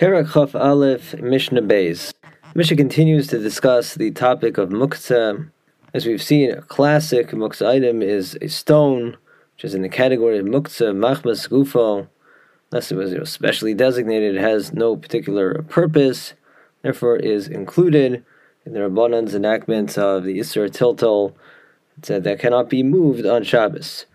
Perek Chaf Aleph Mishnah Beis. Mishnah continues to discuss the topic of muktzah. As we've seen, a classic muktzah item is a stone, which is in the category of muktzah machmas gufo. Unless it was specially designated, it has no particular purpose, therefore is included in the Rabbanan's enactment of the Isser Tiltal. It said that cannot be moved on Shabbos.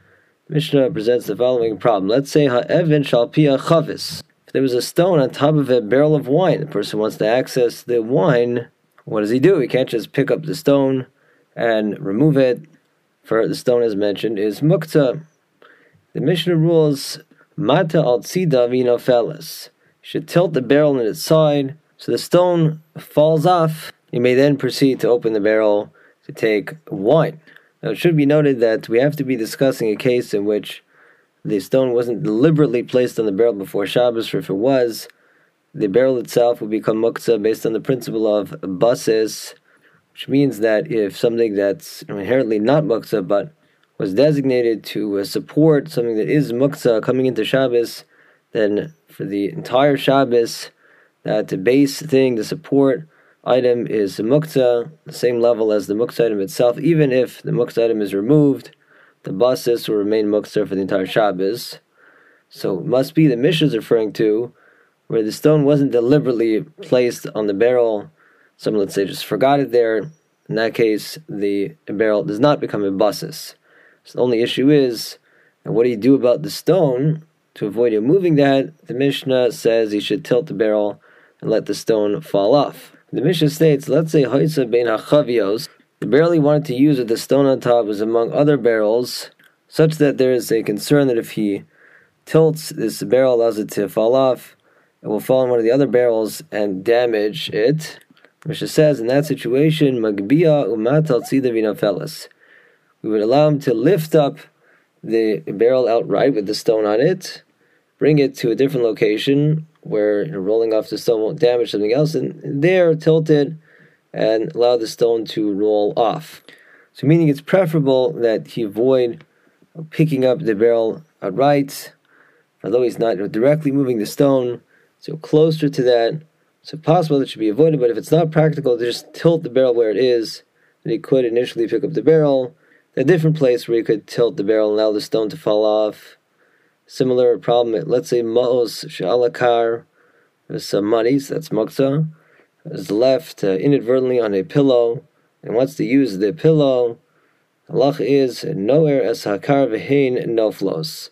Mishnah presents the following problem. Let's say ha'evin shalpia chavis there was a stone on top of a barrel of wine. The person wants to access the wine. What does he do? He can't just pick up the stone and remove it. For the stone, as mentioned, is muktzah. The Mishnah rules mata al tzida vino felis. Should tilt the barrel on its side so the stone falls off. You may then proceed to open the barrel to take wine. Now, it should be noted that we have to be discussing a case in which the stone wasn't deliberately placed on the barrel before Shabbos, or if it was, the barrel itself would become muktzah based on the principle of basis, which means that if something that's inherently not muktzah but was designated to uh, support something that is muktzah coming into Shabbos, then for the entire Shabbos, that the base thing, the support item is muktzah, the same level as the muktzah item itself, even if the muktzah item is removed the basis will remain muktzah for the entire Shabbos. So it must be the Mishnah is referring to where the stone wasn't deliberately placed on the barrel. Someone, let's say, just forgot it there. In that case, the barrel does not become a basis. So the only issue is, what do you do about the stone to avoid you moving that? The Mishnah says you should tilt the barrel and let the stone fall off. The Mishnah states, let's say Haisa bein hachavios, the barrel he wanted to use with the stone on top was among other barrels, such that there is a concern that if he tilts this barrel, allows it to fall off, it will fall in one of the other barrels and damage it. Mishnah says in that situation, Magbia umatal tzida We would allow him to lift up the barrel outright with the stone on it, bring it to a different location where rolling off the stone won't damage something else, and there tilt it and allow the stone to roll off. So, meaning it's preferable that he avoid picking up the barrel outright, although he's not directly moving the stone, so closer to that. So, possible that should be avoided, but if it's not practical to just tilt the barrel where it is, then he could initially pick up the barrel. A different place where he could tilt the barrel and allow the stone to fall off. Similar problem, let's say Ma'os Shalakar, there's some money, so that's Muktzah is left uh, inadvertently on a pillow and wants to use the pillow, Allah is nowhere as hakar v'hein no flows.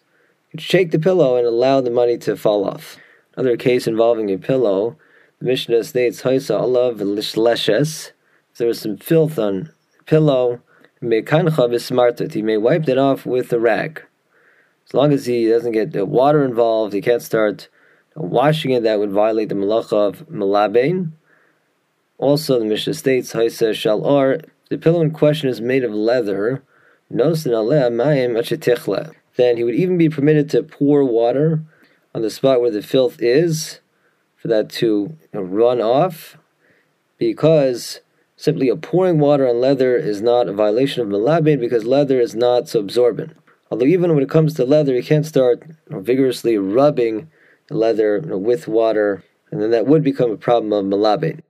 You shake the pillow and allow the money to fall off. Another case involving a pillow, the Mishnah states Haisa Allah v'lishleshes. There was some filth on the pillow, mekancha v'smartat. He may wipe it off with a rag. As long as he doesn't get the water involved, he can't start washing it. That would violate the malacha of malabain. Also, the Mishnah states, Haisa Shal Or, the pillow in question is made of leather, then he would even be permitted to pour water on the spot where the filth is, for that to run off, because simply a pouring water on leather is not a violation of malabin because leather is not so absorbent. Although even when it comes to leather, you can't start vigorously rubbing the leather with water, and then that would become a problem of malabin.